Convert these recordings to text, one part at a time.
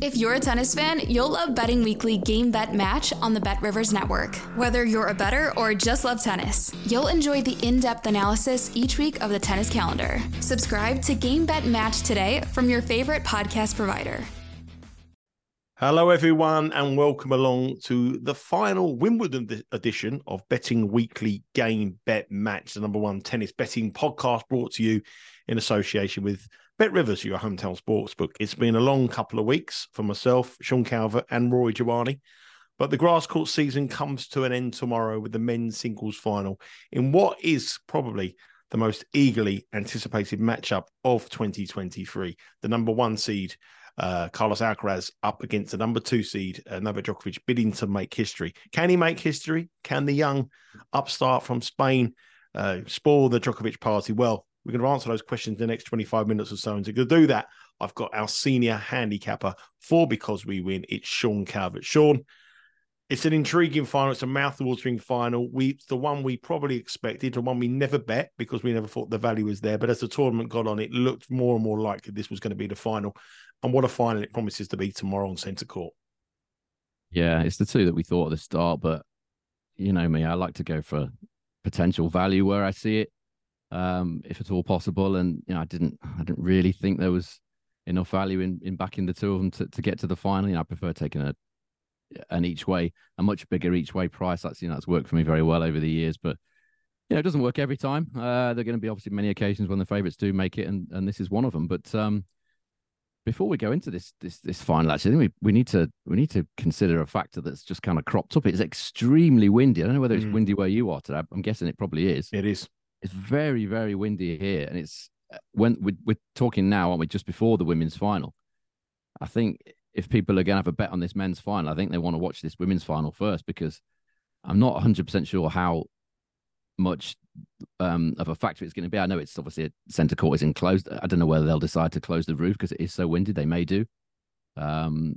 If you're a tennis fan, you'll love Betting Weekly Game Bet Match on the Bet Rivers Network. Whether you're a better or just love tennis, you'll enjoy the in depth analysis each week of the tennis calendar. Subscribe to Game Bet Match today from your favorite podcast provider. Hello, everyone, and welcome along to the final Wimbledon edition of Betting Weekly Game Bet Match, the number one tennis betting podcast brought to you in association with Bet Rivers, your hometown sportsbook. It's been a long couple of weeks for myself, Sean Calvert, and Rory Giovanni. But the grass court season comes to an end tomorrow with the men's singles final in what is probably the most eagerly anticipated matchup of 2023. The number one seed, uh, Carlos Alcaraz, up against the number two seed, uh, Novak Djokovic, bidding to make history. Can he make history? Can the young upstart from Spain uh, spoil the Djokovic party? Well, we're going to answer those questions in the next 25 minutes or so. And to do that, I've got our senior handicapper for Because We Win. It's Sean Calvert. Sean, it's an intriguing final. It's a mouth-watering final. We the one we probably expected, the one we never bet because we never thought the value was there. But as the tournament got on, it looked more and more likely this was going to be the final. And what a final it promises to be tomorrow on centre court. Yeah, it's the two that we thought at the start, but you know me, I like to go for potential value where I see it um, if at all possible. And you know, I didn't, I didn't really think there was enough value in in backing the two of them to, to get to the final. You know, I prefer taking a an each way, a much bigger each way price. That's you know, that's worked for me very well over the years, but. You know, it doesn't work every time. Uh, there are going to be obviously many occasions when the favourites do make it, and, and this is one of them. But um, before we go into this this this final, actually, I think we, we need to we need to consider a factor that's just kind of cropped up. It's extremely windy. I don't know whether it's mm. windy where you are today. I'm guessing it probably is. It is. It's very, very windy here, and it's uh, when we're, we're talking now, aren't we? Just before the women's final. I think if people are going to have a bet on this men's final, I think they want to watch this women's final first because I'm not 100 percent sure how much um, of a factor it's going to be. I know it's obviously a centre court is enclosed. I don't know whether they'll decide to close the roof because it is so windy. They may do. Um,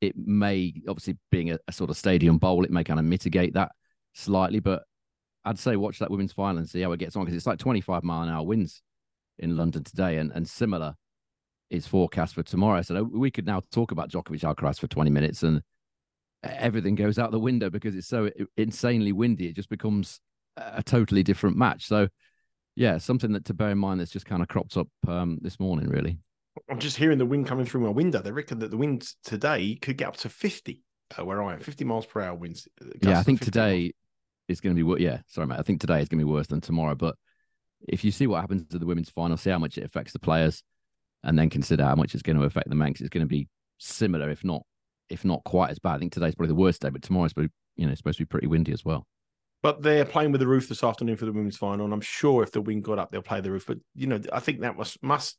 it may obviously being a, a, sort of stadium bowl, it may kind of mitigate that slightly, but I'd say watch that women's final and see how it gets on because it's like 25 mile an hour winds in London today, and and similar is forecast for tomorrow. So we could now talk about Djokovic Alcaraz for 20 minutes and everything goes out the window because it's so insanely windy. It just becomes a totally different match. So yeah, something that to bear in mind that's just kind of cropped up um, this morning, really. I'm just hearing the wind coming through my window. They reckon that the wind today could get up to 50 uh, where I am, 50 miles per hour winds. Yeah, I think today is going to be yeah. Sorry, mate. I think today is going to be worse than tomorrow. But if you see what happens to the women's final, see how much it affects the players, and then consider how much it's going to affect the men. Cause it's going to be similar, if not if not quite as bad. I think today's probably the worst day, but tomorrow's probably, you know supposed to be pretty windy as well. But they're playing with the roof this afternoon for the women's final, and I'm sure if the wind got up, they'll play the roof. But you know, I think that must must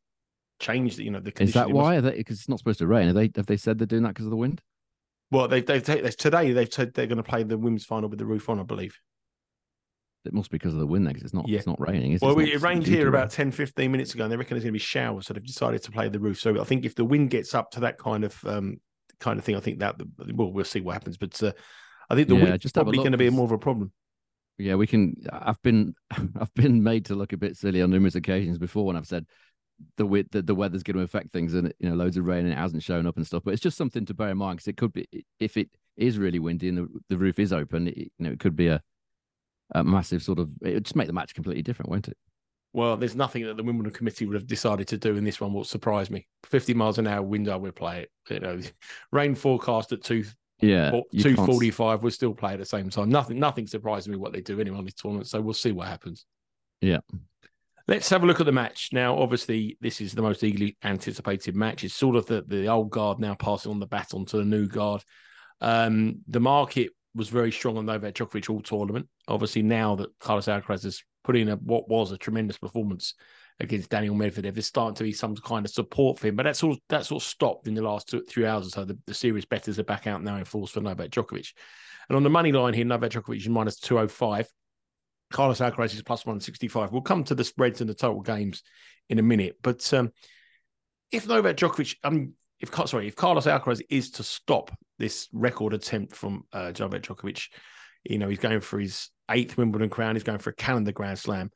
change. The, you know, the is that why? Because it's not supposed to rain. Have they have they said they're doing that because of the wind? Well, they've they've taken this today they've said they're going to play the women's final with the roof on, I believe. It must be because of the wind, because it's not. Yeah. It's not raining. Is well, it, it rained here about 10, 15 minutes ago, and they reckon there's going to be showers, so they've decided to play the roof. So I think if the wind gets up to that kind of um, kind of thing, I think that well, we'll see what happens. But uh, I think the yeah, wind's probably going to be more of a problem. Yeah, we can. I've been I've been made to look a bit silly on numerous occasions before when I've said the the, the weather's going to affect things and you know loads of rain and it hasn't shown up and stuff. But it's just something to bear in mind because it could be if it is really windy and the, the roof is open, it, you know, it could be a a massive sort of it would just make the match completely different, won't it? Well, there's nothing that the Wimbledon committee would have decided to do in this one will surprise me. 50 miles an hour wind, I would play it. You know, rain forecast at two yeah two forty five would still play at the same time. Nothing nothing surprises me what they do anyway on this tournament. So we'll see what happens. Yeah. Let's have a look at the match. Now, obviously, this is the most eagerly anticipated match. It's sort of the, the old guard now passing on the baton to the new guard. Um, the market was very strong on Novak Djokovic all tournament. Obviously, now that Carlos Alcaraz has put in a, what was a tremendous performance against Daniil Medvedev, there's starting to be some kind of support for him. But that's all that sort of stopped in the last two, three hours or so. The, the serious betters are back out now in force for Novak Djokovic. And on the money line here, Novak Djokovic is minus 205. Carlos Alcaraz is plus 165. We'll come to the spreads and the total games in a minute. But um, if Novak Djokovic, mean, if sorry, if Carlos Alcaraz is to stop this record attempt from uh, Novak Djokovic, you know, he's going for his eighth Wimbledon crown, he's going for a calendar Grand Slam.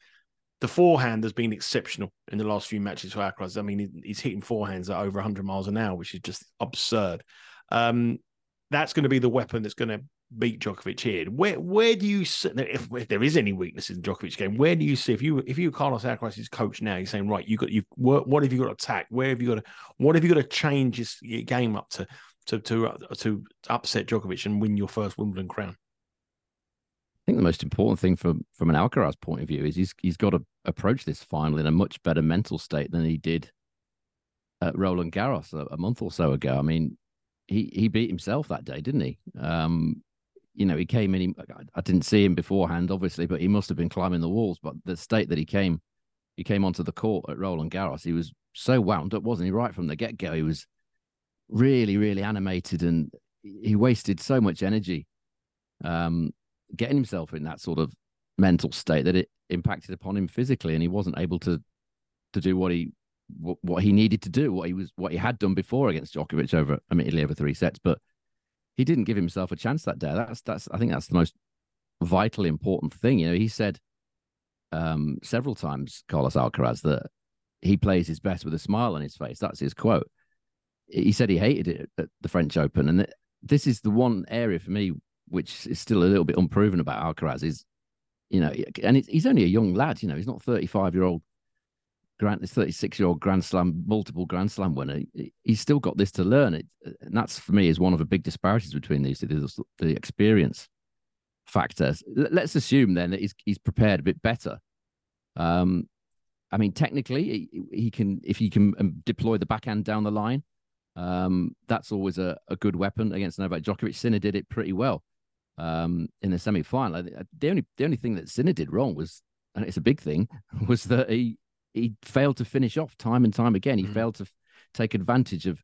The forehand has been exceptional in the last few matches for Alcaraz. I mean, he's hitting forehands at over 100 miles an hour, which is just absurd. Um, that's going to be the weapon that's going to beat Djokovic here. Where where do you see if, if there is any weakness in Djokovic game? Where do you see if you if you Carlos Alcaraz's coach now? You're saying right, you got you what, what have you got to attack? Where have you got to what have you got to change your, your game up to to to uh, to upset Djokovic and win your first Wimbledon crown? I think the most important thing from from an Alcaraz point of view is he's he's got to approach this final in a much better mental state than he did at Roland Garros a, a month or so ago. I mean, he he beat himself that day, didn't he? Um, you know, he came in. He, I didn't see him beforehand, obviously, but he must have been climbing the walls. But the state that he came, he came onto the court at Roland Garros. He was so wound up, wasn't he? Right from the get go, he was really, really animated, and he wasted so much energy, um, getting himself in that sort of mental state that it impacted upon him physically, and he wasn't able to to do what he what, what he needed to do, what he was what he had done before against Djokovic over admittedly over three sets, but he didn't give himself a chance that day. That's that's I think that's the most vitally important thing. You know, he said um, several times, Carlos Alcaraz, that he plays his best with a smile on his face. That's his quote. He said he hated it at the French Open, and this is the one area for me which is still a little bit unproven about Alcaraz. Is you know, and he's only a young lad. You know, he's not thirty five year old This 36 year old Grand Slam, multiple Grand Slam winner, he's still got this to learn. It, and that's for me is one of the big disparities between these two, the, experience factors. Let's assume then that he's, he's prepared a bit better. Um, I mean, technically, he, he, can if he can um, deploy the backhand down the line. Um, that's always a, a good weapon against Novak Djokovic. Sinner did it pretty well um, in the semi final. The only the only thing that Sinner did wrong was, and it's a big thing, was that he he failed to finish off time and time again. He mm. failed to f- take advantage of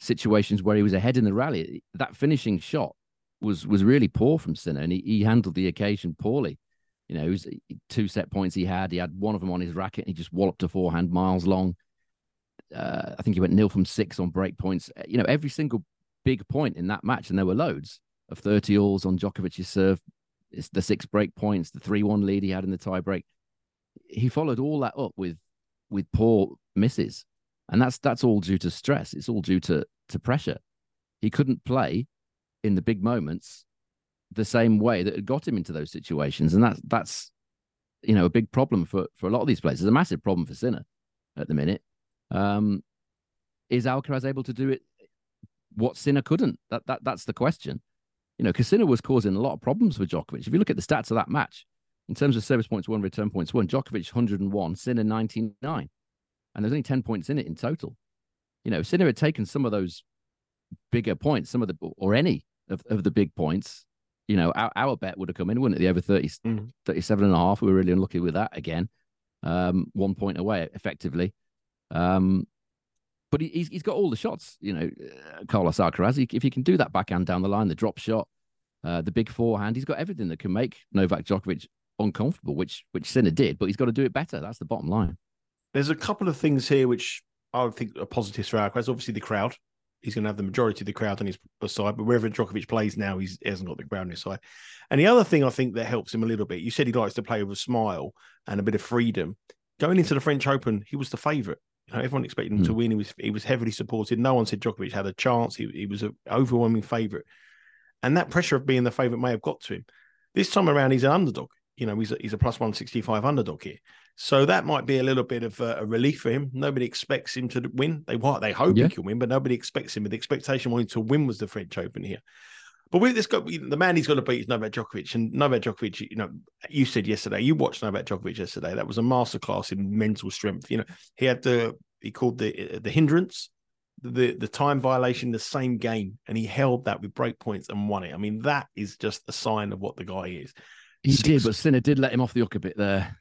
situations where he was ahead in the rally. That finishing shot was was really poor from Sinner, and he, he handled the occasion poorly. You know, it was two set points he had. He had one of them on his racket. And he just walloped a forehand miles long. Uh, I think he went nil from six on break points. Uh, you know, every single big point in that match, and there were loads of 30 alls on Djokovic's serve. It's the six break points, the 3 1 lead he had in the tie break he followed all that up with with poor misses, and that's that's all due to stress. It's all due to to pressure. He couldn't play in the big moments the same way that had got him into those situations, and that's that's you know a big problem for for a lot of these players. It's a massive problem for Sinner at the minute. Um, is Alcaraz able to do it? What Sinner couldn't? That that that's the question. You know, Sinner was causing a lot of problems for Djokovic. If you look at the stats of that match, in terms of service points won, return points won, Djokovic 101, Sinner 99. And there's only 10 points in it in total. You know, Sinner had taken some of those bigger points, some of the, or any of, of the big points, you know, our, our bet would have come in, wouldn't it? The over 30, mm. 37 and a half. We were really unlucky with that again. Um, one point away, effectively. Um, but he, he's, he's got all the shots, you know, uh, Carlos Alcaraz. He, if he can do that backhand down the line, the drop shot, uh, the big forehand, he's got everything that can make Novak Djokovic uncomfortable, which which Sinner did, but he's got to do it better. That's the bottom line. There's a couple of things here which I think are positives for Alcaraz. Obviously, the crowd. He's going to have the majority of the crowd on his side, but wherever Djokovic plays now, he's, he hasn't got the crowd on his side. And the other thing I think that helps him a little bit, you said he likes to play with a smile and a bit of freedom. Going into the French Open, he was the favourite. You know, everyone expected him mm. to hmm. win. He was he was heavily supported. No one said Djokovic had a chance. He, he was an overwhelming favourite, and that pressure of being the favourite may have got to him. This time around, he's an underdog you know, he's a, he's a plus 165 underdog here. So that might be a little bit of a, a relief for him. Nobody expects him to win. They what they hope yeah. he can win, but nobody expects him. The expectation wanting to win was the French Open here. But with this, guy, the man he's got to beat is Novak Djokovic, and Novak Djokovic. You know, you said yesterday you watched Novak Djokovic yesterday. That was a masterclass in mental strength. You know, he had the he called the the hindrance, the the time violation, the same game, and he held that with break points and won it. I mean, that is just a sign of what the guy is. He Six. did, but Sinner did let him off the hook a bit there.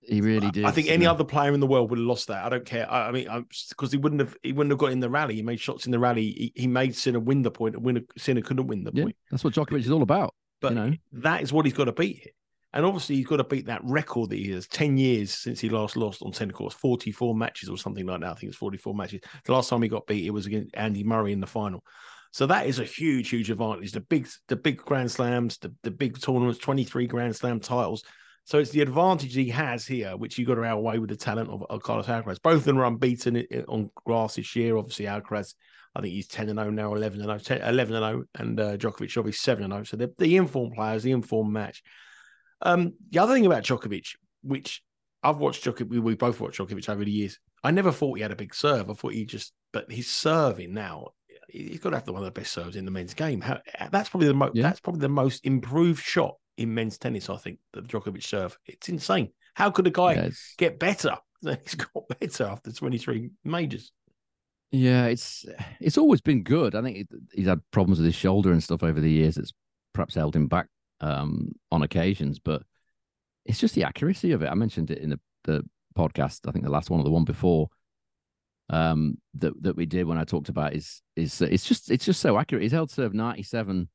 He really did. I think any other player in the world would have lost that. I don't care. I, I mean, because he wouldn't have he wouldn't have got in the rally. He made shots in the rally. He, he made Sinner win the point. Winner Sinner couldn't win the yeah, point. That's what Djokovic is all about. But you know? that is what he's got to beat here. And obviously, he's got to beat that record that he has 10 years since he last lost on 10 courts, 44 matches or something like that. I think it's 44 matches. The last time he got beat, it was against Andy Murray in the final. So that is a huge, huge advantage. The big, the big Grand Slams, the, the big tournaments, 23 Grand Slam titles. So it's the advantage he has here, which you got to outweigh with the talent of, of Carlos Alcaraz. Both of them are unbeaten on grass this year. Obviously, Alcaraz, I think he's 10 and 0 now, 11 and 0, 11 and 0, and uh, Djokovic obviously 7 and 0. So the, the informed players, the informed match. Um, the other thing about Djokovic, which I've watched Djokovic, we both watched Djokovic over the years. I never thought he had a big serve. I thought he just, but he's serving now. He's got to have one of the best serves in the men's game. How, that's probably the most. Yeah. That's probably the most improved shot in men's tennis. I think the Djokovic serve. It's insane. How could a guy get better? He's got better after twenty three majors. Yeah, it's it's always been good. I think he's had problems with his shoulder and stuff over the years. It's perhaps held him back um, on occasions, but it's just the accuracy of it. I mentioned it in the, the podcast. I think the last one or the one before um, that that we did when I talked about is is it's just it's just so accurate. He's held serve ninety seven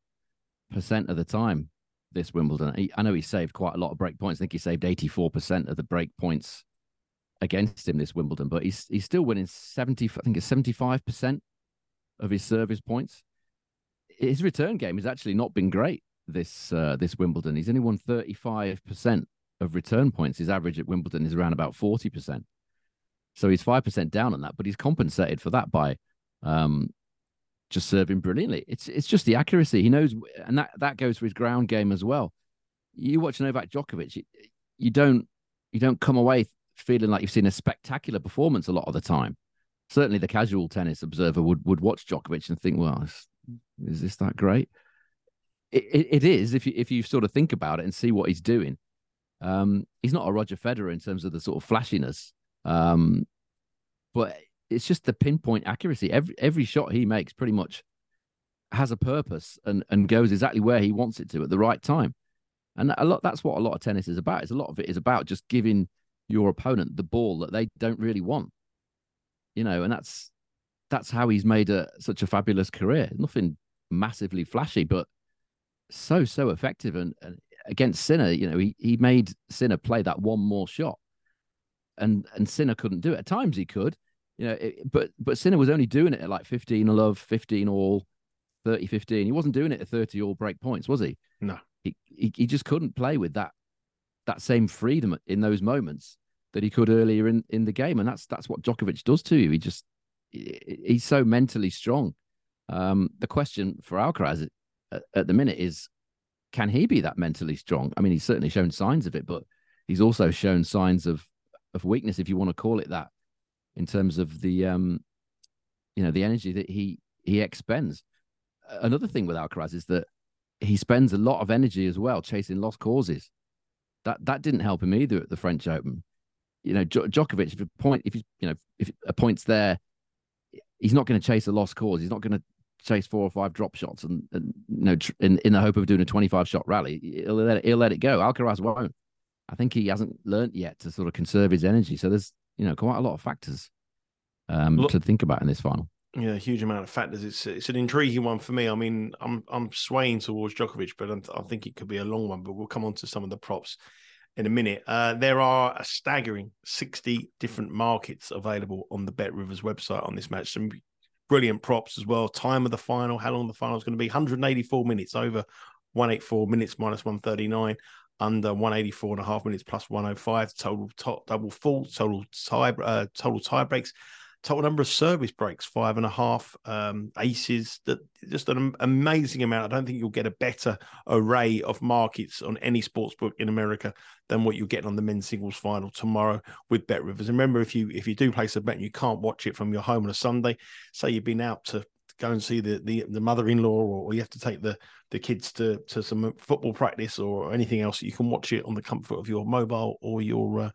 percent of the time this Wimbledon. He, I know he saved quite a lot of break points. I think he saved eighty four percent of the break points against him this Wimbledon, but he's he's still winning seventy. I think it's seventy five percent of his service points. His return game has actually not been great this uh, this Wimbledon. He's only won 35% of return points. His average at Wimbledon is around about 40%. So he's 5% down on that, but he's compensated for that by um, just serving brilliantly. It's it's just the accuracy. He knows and that that goes for his ground game as well. You watch Novak Djokovic, you, you don't you don't come away feeling like you've seen a spectacular performance a lot of the time. Certainly the casual tennis observer would would watch Djokovic and think, well, is, is this that great? it, it is if you if you sort of think about it and see what he's doing. Um, he's not a Roger Federer in terms of the sort of flashiness, um, but it's just the pinpoint accuracy. Every every shot he makes pretty much has a purpose and and goes exactly where he wants it to at the right time. And a lot that's what a lot of tennis is about. Is a lot of it is about just giving your opponent the ball that they don't really want. You know, and that's that's how he's made a such a fabulous career. Nothing massively flashy, but so so effective and, and against Sinner, you know, he he made Sinner play that one more shot, and and Sinner couldn't do it. At times he could, you know, it, but but Sinner was only doing it at like fifteen love, fifteen all, 30 15. He wasn't doing it at thirty all break points, was he? No, he he, he just couldn't play with that that same freedom in those moments that he could earlier in in the game, and that's that's what Djokovic does to you. He just he's so mentally strong. Um, the question for Alcaraz at, at the minute is can he be that mentally strong? I mean, he's certainly shown signs of it, but he's also shown signs of of weakness, if you want to call it that, in terms of the um, you know, the energy that he he expends. Another thing with Alcaraz is that he spends a lot of energy as well chasing lost causes. That that didn't help him either at the French Open. You know, Djokovic, if a point, if you know, if a point's there, he's not going to chase a lost cause. He's not going to chase four or five drop shots and, and you know in, in the hope of doing a 25 shot rally he'll let, it, he'll let it go alcaraz won't i think he hasn't learnt yet to sort of conserve his energy so there's you know quite a lot of factors um, Look, to think about in this final yeah a huge amount of factors it's it's an intriguing one for me i mean i'm i'm swaying towards Djokovic but I'm, i think it could be a long one but we'll come on to some of the props in a minute. Uh, there are a staggering 60 different markets available on the Bet Rivers website on this match. Some brilliant props as well. Time of the final, how long the final is going to be 184 minutes over 184 minutes minus 139 under 184 and a half minutes plus 105 total top, double full total tie uh, total tie breaks total number of service breaks five and a half um, aces that just an amazing amount. I don't think you'll get a better array of markets on any sports book in america than what you're getting on the men's singles final tomorrow with bet rivers. And remember if you if you do place a bet and you can't watch it from your home on a sunday say you've been out to go and see the the, the mother-in-law or, or you have to take the the kids to to some football practice or anything else you can watch it on the comfort of your mobile or your uh,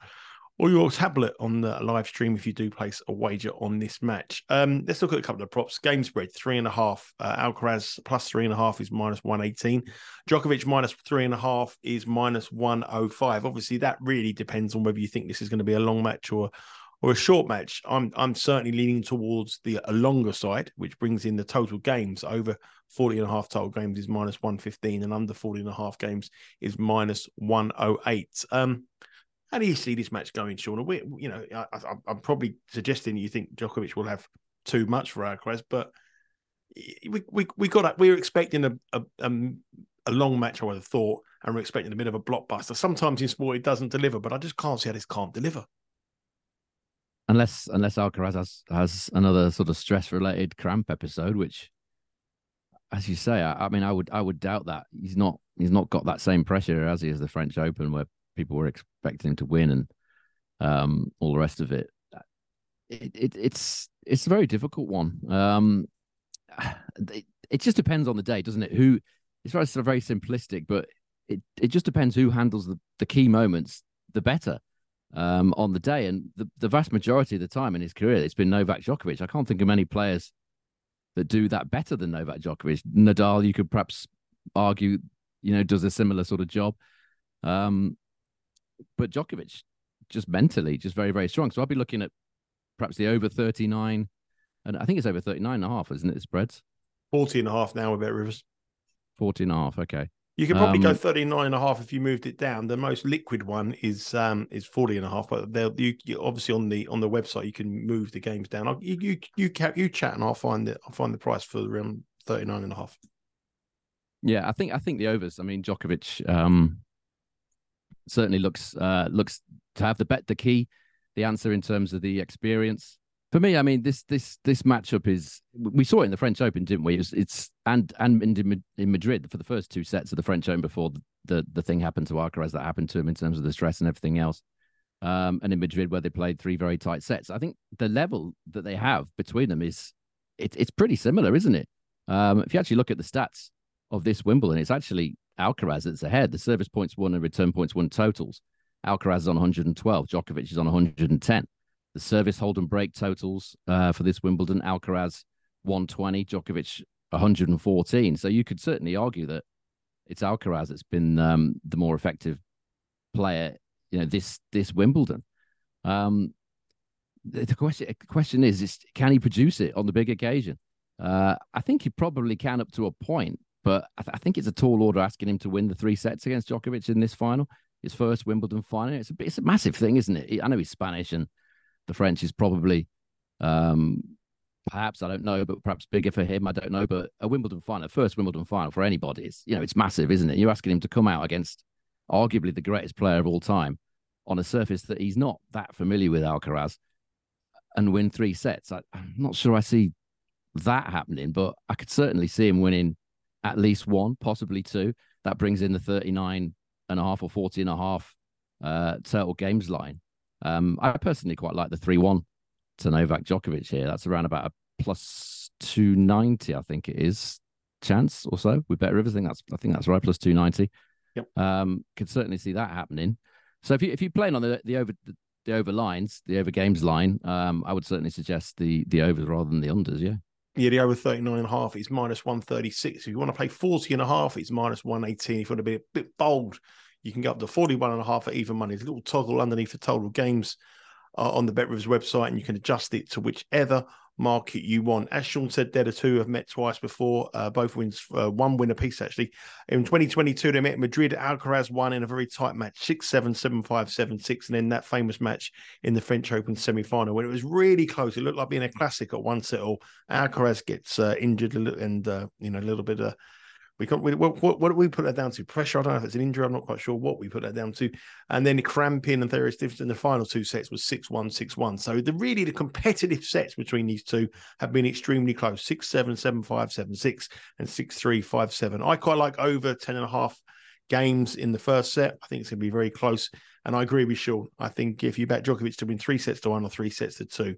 or your tablet on the live stream if you do place a wager on this match. Um, let's look at a couple of props. Game spread three and a half. Uh, Alcaraz plus three and a half is minus one eighteen. Djokovic minus three and a half is minus one oh five. Obviously, that really depends on whether you think this is going to be a long match or or a short match, I'm I'm certainly leaning towards the a longer side, which brings in the total games over 40 and a half total games is minus 115 and under 40 and a half games is minus 108. Um, how do you see this match going, Sean? We, you know, I, am probably suggesting you think Djokovic will have too much for our Alcaraz, but we we we got we were expecting a, a, a long match. I would have thought, and we're expecting a bit of a blockbuster. Sometimes in sport it doesn't deliver, but I just can't see how this can't deliver unless unless Alcaraz has has another sort of stress related cramp episode, which, as you say, I, I, mean, I would I would doubt that he's not he's not got that same pressure as he has the French Open, where people were expecting him to win and um, all the rest of it. It, it. It's it's a very difficult one. Um, it, it just depends on the day, doesn't it? Who it's very, very simplistic, but it, it just depends who handles the, the key moments the better um, on the day. And the, the vast majority of the time in his career, it's been Novak Djokovic. I can't think of many players that do that better than Novak Djokovic. Nadal, you could perhaps argue, you know, does a similar sort of job. Um, but Djokovic, just mentally, just very, very strong. So I'll be looking at perhaps the over 39, and I think it's over 39 and a half, isn't it? The spreads 40 and a half now with Rivers. 40 and a half, okay. You could probably um, go 39 and a half if you moved it down. The most liquid one is um is 40 and a half, but they'll you, you obviously on the on the website you can move the games down. I'll, you you you, you chat and I'll find it. I'll find the price for around 39 and a half. Yeah, I think I think the overs. I mean, Djokovic um certainly looks uh looks to have the bet the key, the answer in terms of the experience for me, I mean this this this matchup is we saw it in the French Open, didn't we? It was, it's and and in, in Madrid for the first two sets of the French Open before the, the, the thing happened to Alcaraz that happened to him in terms of the stress and everything else. Um, and in Madrid where they played three very tight sets, I think the level that they have between them is it, it's pretty similar, isn't it? Um, if you actually look at the stats of this Wimbledon, it's actually Alcaraz that's ahead. The service points won and return points won totals. Alcaraz is on 112, Djokovic is on 110 the service hold and break totals uh, for this Wimbledon. Alcaraz 120, Djokovic 114. So you could certainly argue that it's Alcaraz that's been um, the more effective player, you know, this this Wimbledon. Um, the question the question is, is can he produce it on the big occasion? Uh, I think he probably can up to a point, but I, th- I, think it's a tall order asking him to win the three sets against Djokovic in this final, his first Wimbledon final. It's a it's a massive thing, isn't it? I know he's Spanish and the French is probably um, perhaps I don't know, but perhaps bigger for him. I don't know, but a Wimbledon final, first Wimbledon final for anybody is you know it's massive, isn't it? You're asking him to come out against arguably the greatest player of all time on a surface that he's not that familiar with, Alcaraz, and win three sets. I, I'm not sure I see that happening, but I could certainly see him winning at least one, possibly two. That brings in the 39 and a half or 40 and a half uh, total games line. Um, I personally quite like the 3 1 to Novak Djokovic here. That's around about a plus 290, I think it is, chance or so with Bet Rivers. I think that's, I think that's right, plus 290. Yep. Um, could certainly see that happening. So if you if you're playing on the the over the, the over lines, the over games line, um, I would certainly suggest the the overs rather than the unders. Yeah. Yeah, the over 39 and a half is minus 136. If you want to play 40 and a half, it's minus 118. If you want to be a bit bold, you can get up to 41 and a half at even money. There's a little toggle underneath the total games uh, on the Bet Rivers website, and you can adjust it to whichever market you want. As Sean said, they're the two have met twice before. Uh, both wins, uh, one win apiece actually. In 2022, they met Madrid. Alcaraz won in a very tight match, 6 7, 7 5, 7 6. And then that famous match in the French Open semi final when it was really close. It looked like being a classic at one set all. Alcaraz gets uh, injured and, uh, you know, a little bit of we can we, what, what, what do we put that down to? Pressure. I don't know if it's an injury. I'm not quite sure what we put that down to. And then cramping and Theory stiffness in the final two sets was 6 1, 6 1. So the really the competitive sets between these two have been extremely close 6 7, 7 5, 7 6, and 6 3, 5 7. I quite like over 10 and a half games in the first set. I think it's going to be very close. And I agree with Sean. I think if you bet Djokovic to win three sets to one or three sets to two,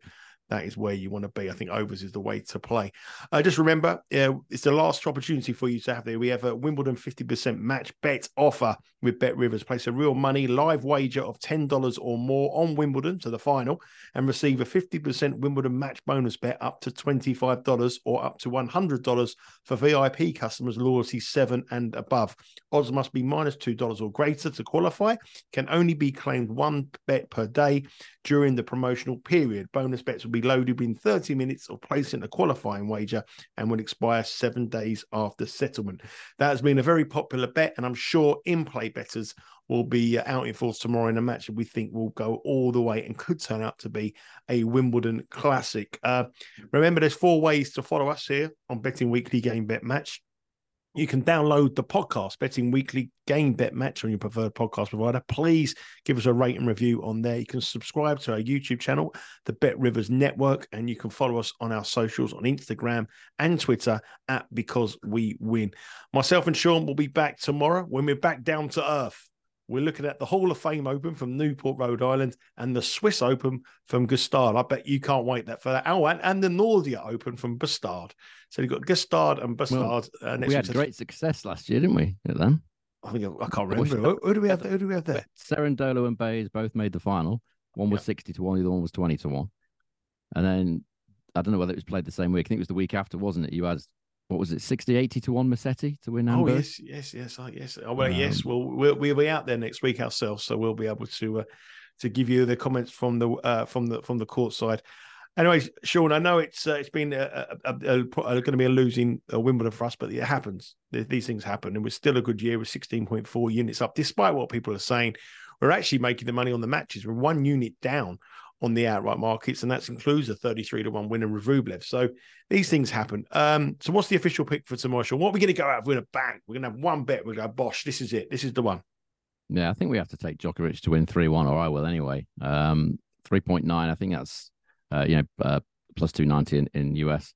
that is where you want to be. I think overs is the way to play. Uh, just remember, uh, it's the last opportunity for you to have there. We have a Wimbledon 50% match bet offer with Bet Rivers. Place a real money live wager of $10 or more on Wimbledon to the final and receive a 50% Wimbledon match bonus bet up to $25 or up to $100 for VIP customers loyalty 7 and above. Odds must be minus $2 or greater to qualify. Can only be claimed one bet per day during the promotional period. Bonus bets will be loaded within 30 minutes of placing a qualifying wager and will expire seven days after settlement. That has been a very popular bet, and I'm sure in play betters will be out in force tomorrow in a match that we think will go all the way and could turn out to be a Wimbledon classic. Uh, remember, there's four ways to follow us here on Betting Weekly Game Bet Match. You can download the podcast, Betting Weekly Game Bet Match on your preferred podcast provider. Please give us a rate and review on there. You can subscribe to our YouTube channel, the Bet Rivers Network, and you can follow us on our socials on Instagram and Twitter at Because We Win. Myself and Sean will be back tomorrow when we're back down to earth. We're looking at the Hall of Fame Open from Newport, Rhode Island, and the Swiss Open from Gstaad. I bet you can't wait that for that. Oh, and, and the Nordea Open from Bastard. So you've got Gstaad and Bastard. Well, uh, we had great success last year, didn't we? At them. I think I can't remember. Who, who, do we have? Who do we have there? Cerundolo and Baez both made the final. One was sixty to one. The other one was twenty to one. And then I don't know whether it was played the same week. I think it was the week after, wasn't it? You had what was it 60 80 to 1 Musetti to win Hamburg? Oh yes yes yes yes. Oh, well um, yes we'll, we'll we'll be out there next week ourselves so we'll be able to uh, to give you the comments from the uh, from the from the court side. Anyway Sean I know it's uh, it's been a going to be a losing uh, Wimbledon for us but it happens. These things happen and we're still a good year with 16.4 units up despite what people are saying. We're actually making the money on the matches. We're one unit down on the outright markets, and that includes a 33 to 1 winner with Rublev. So these things happen. Um, so what's the official pick for tomorrow? What are we going to go out with a bang? We're going to have one bet. We're going to go, Bosh, this is it. This is the one. Yeah, I think we have to take Djokovic to win 3 1, or I will anyway. Um, 3.9, I think that's, uh, you know, uh, plus 290 in, in US.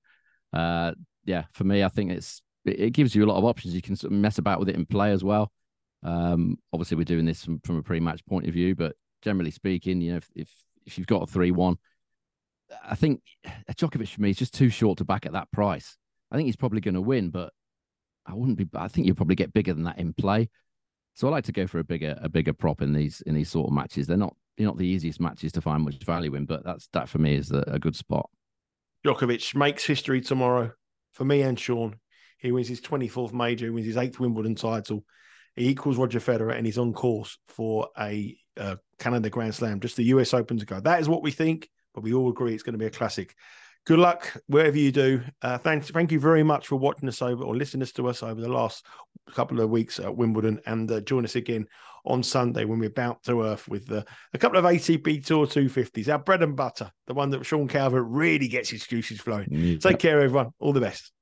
Uh, yeah, for me, I think it's it, it, gives you a lot of options. You can sort of mess about with it in play as well. Um, obviously, we're doing this from, from a pre match point of view, but generally speaking, you know, if, if if you've got a three one. I think Djokovic for me is just too short to back at that price. I think he's probably going to win, but I wouldn't be. I think you'll probably get bigger than that in play. So I like to go for a bigger a bigger prop in these in these sort of matches. They're not they're not the easiest matches to find much value in, but that's that for me is a, a good spot. Djokovic makes history tomorrow for me and Sean. He wins his 24th major, he wins his eighth Wimbledon title. He equals Roger Federer and he's on course for a uh, calendar Grand Slam, just the US Open to go. That is what we think, but we all agree it's going to be a classic. Good luck wherever you do. Uh, thanks, thank you very much for watching us over or listening to us over the last couple of weeks at Wimbledon, and uh, join us again on Sunday when we're about to earth with uh, a couple of ATP Tour 250s, our bread and butter, the one that Sean Calvert really gets his juices flowing. Take care, everyone. All the best.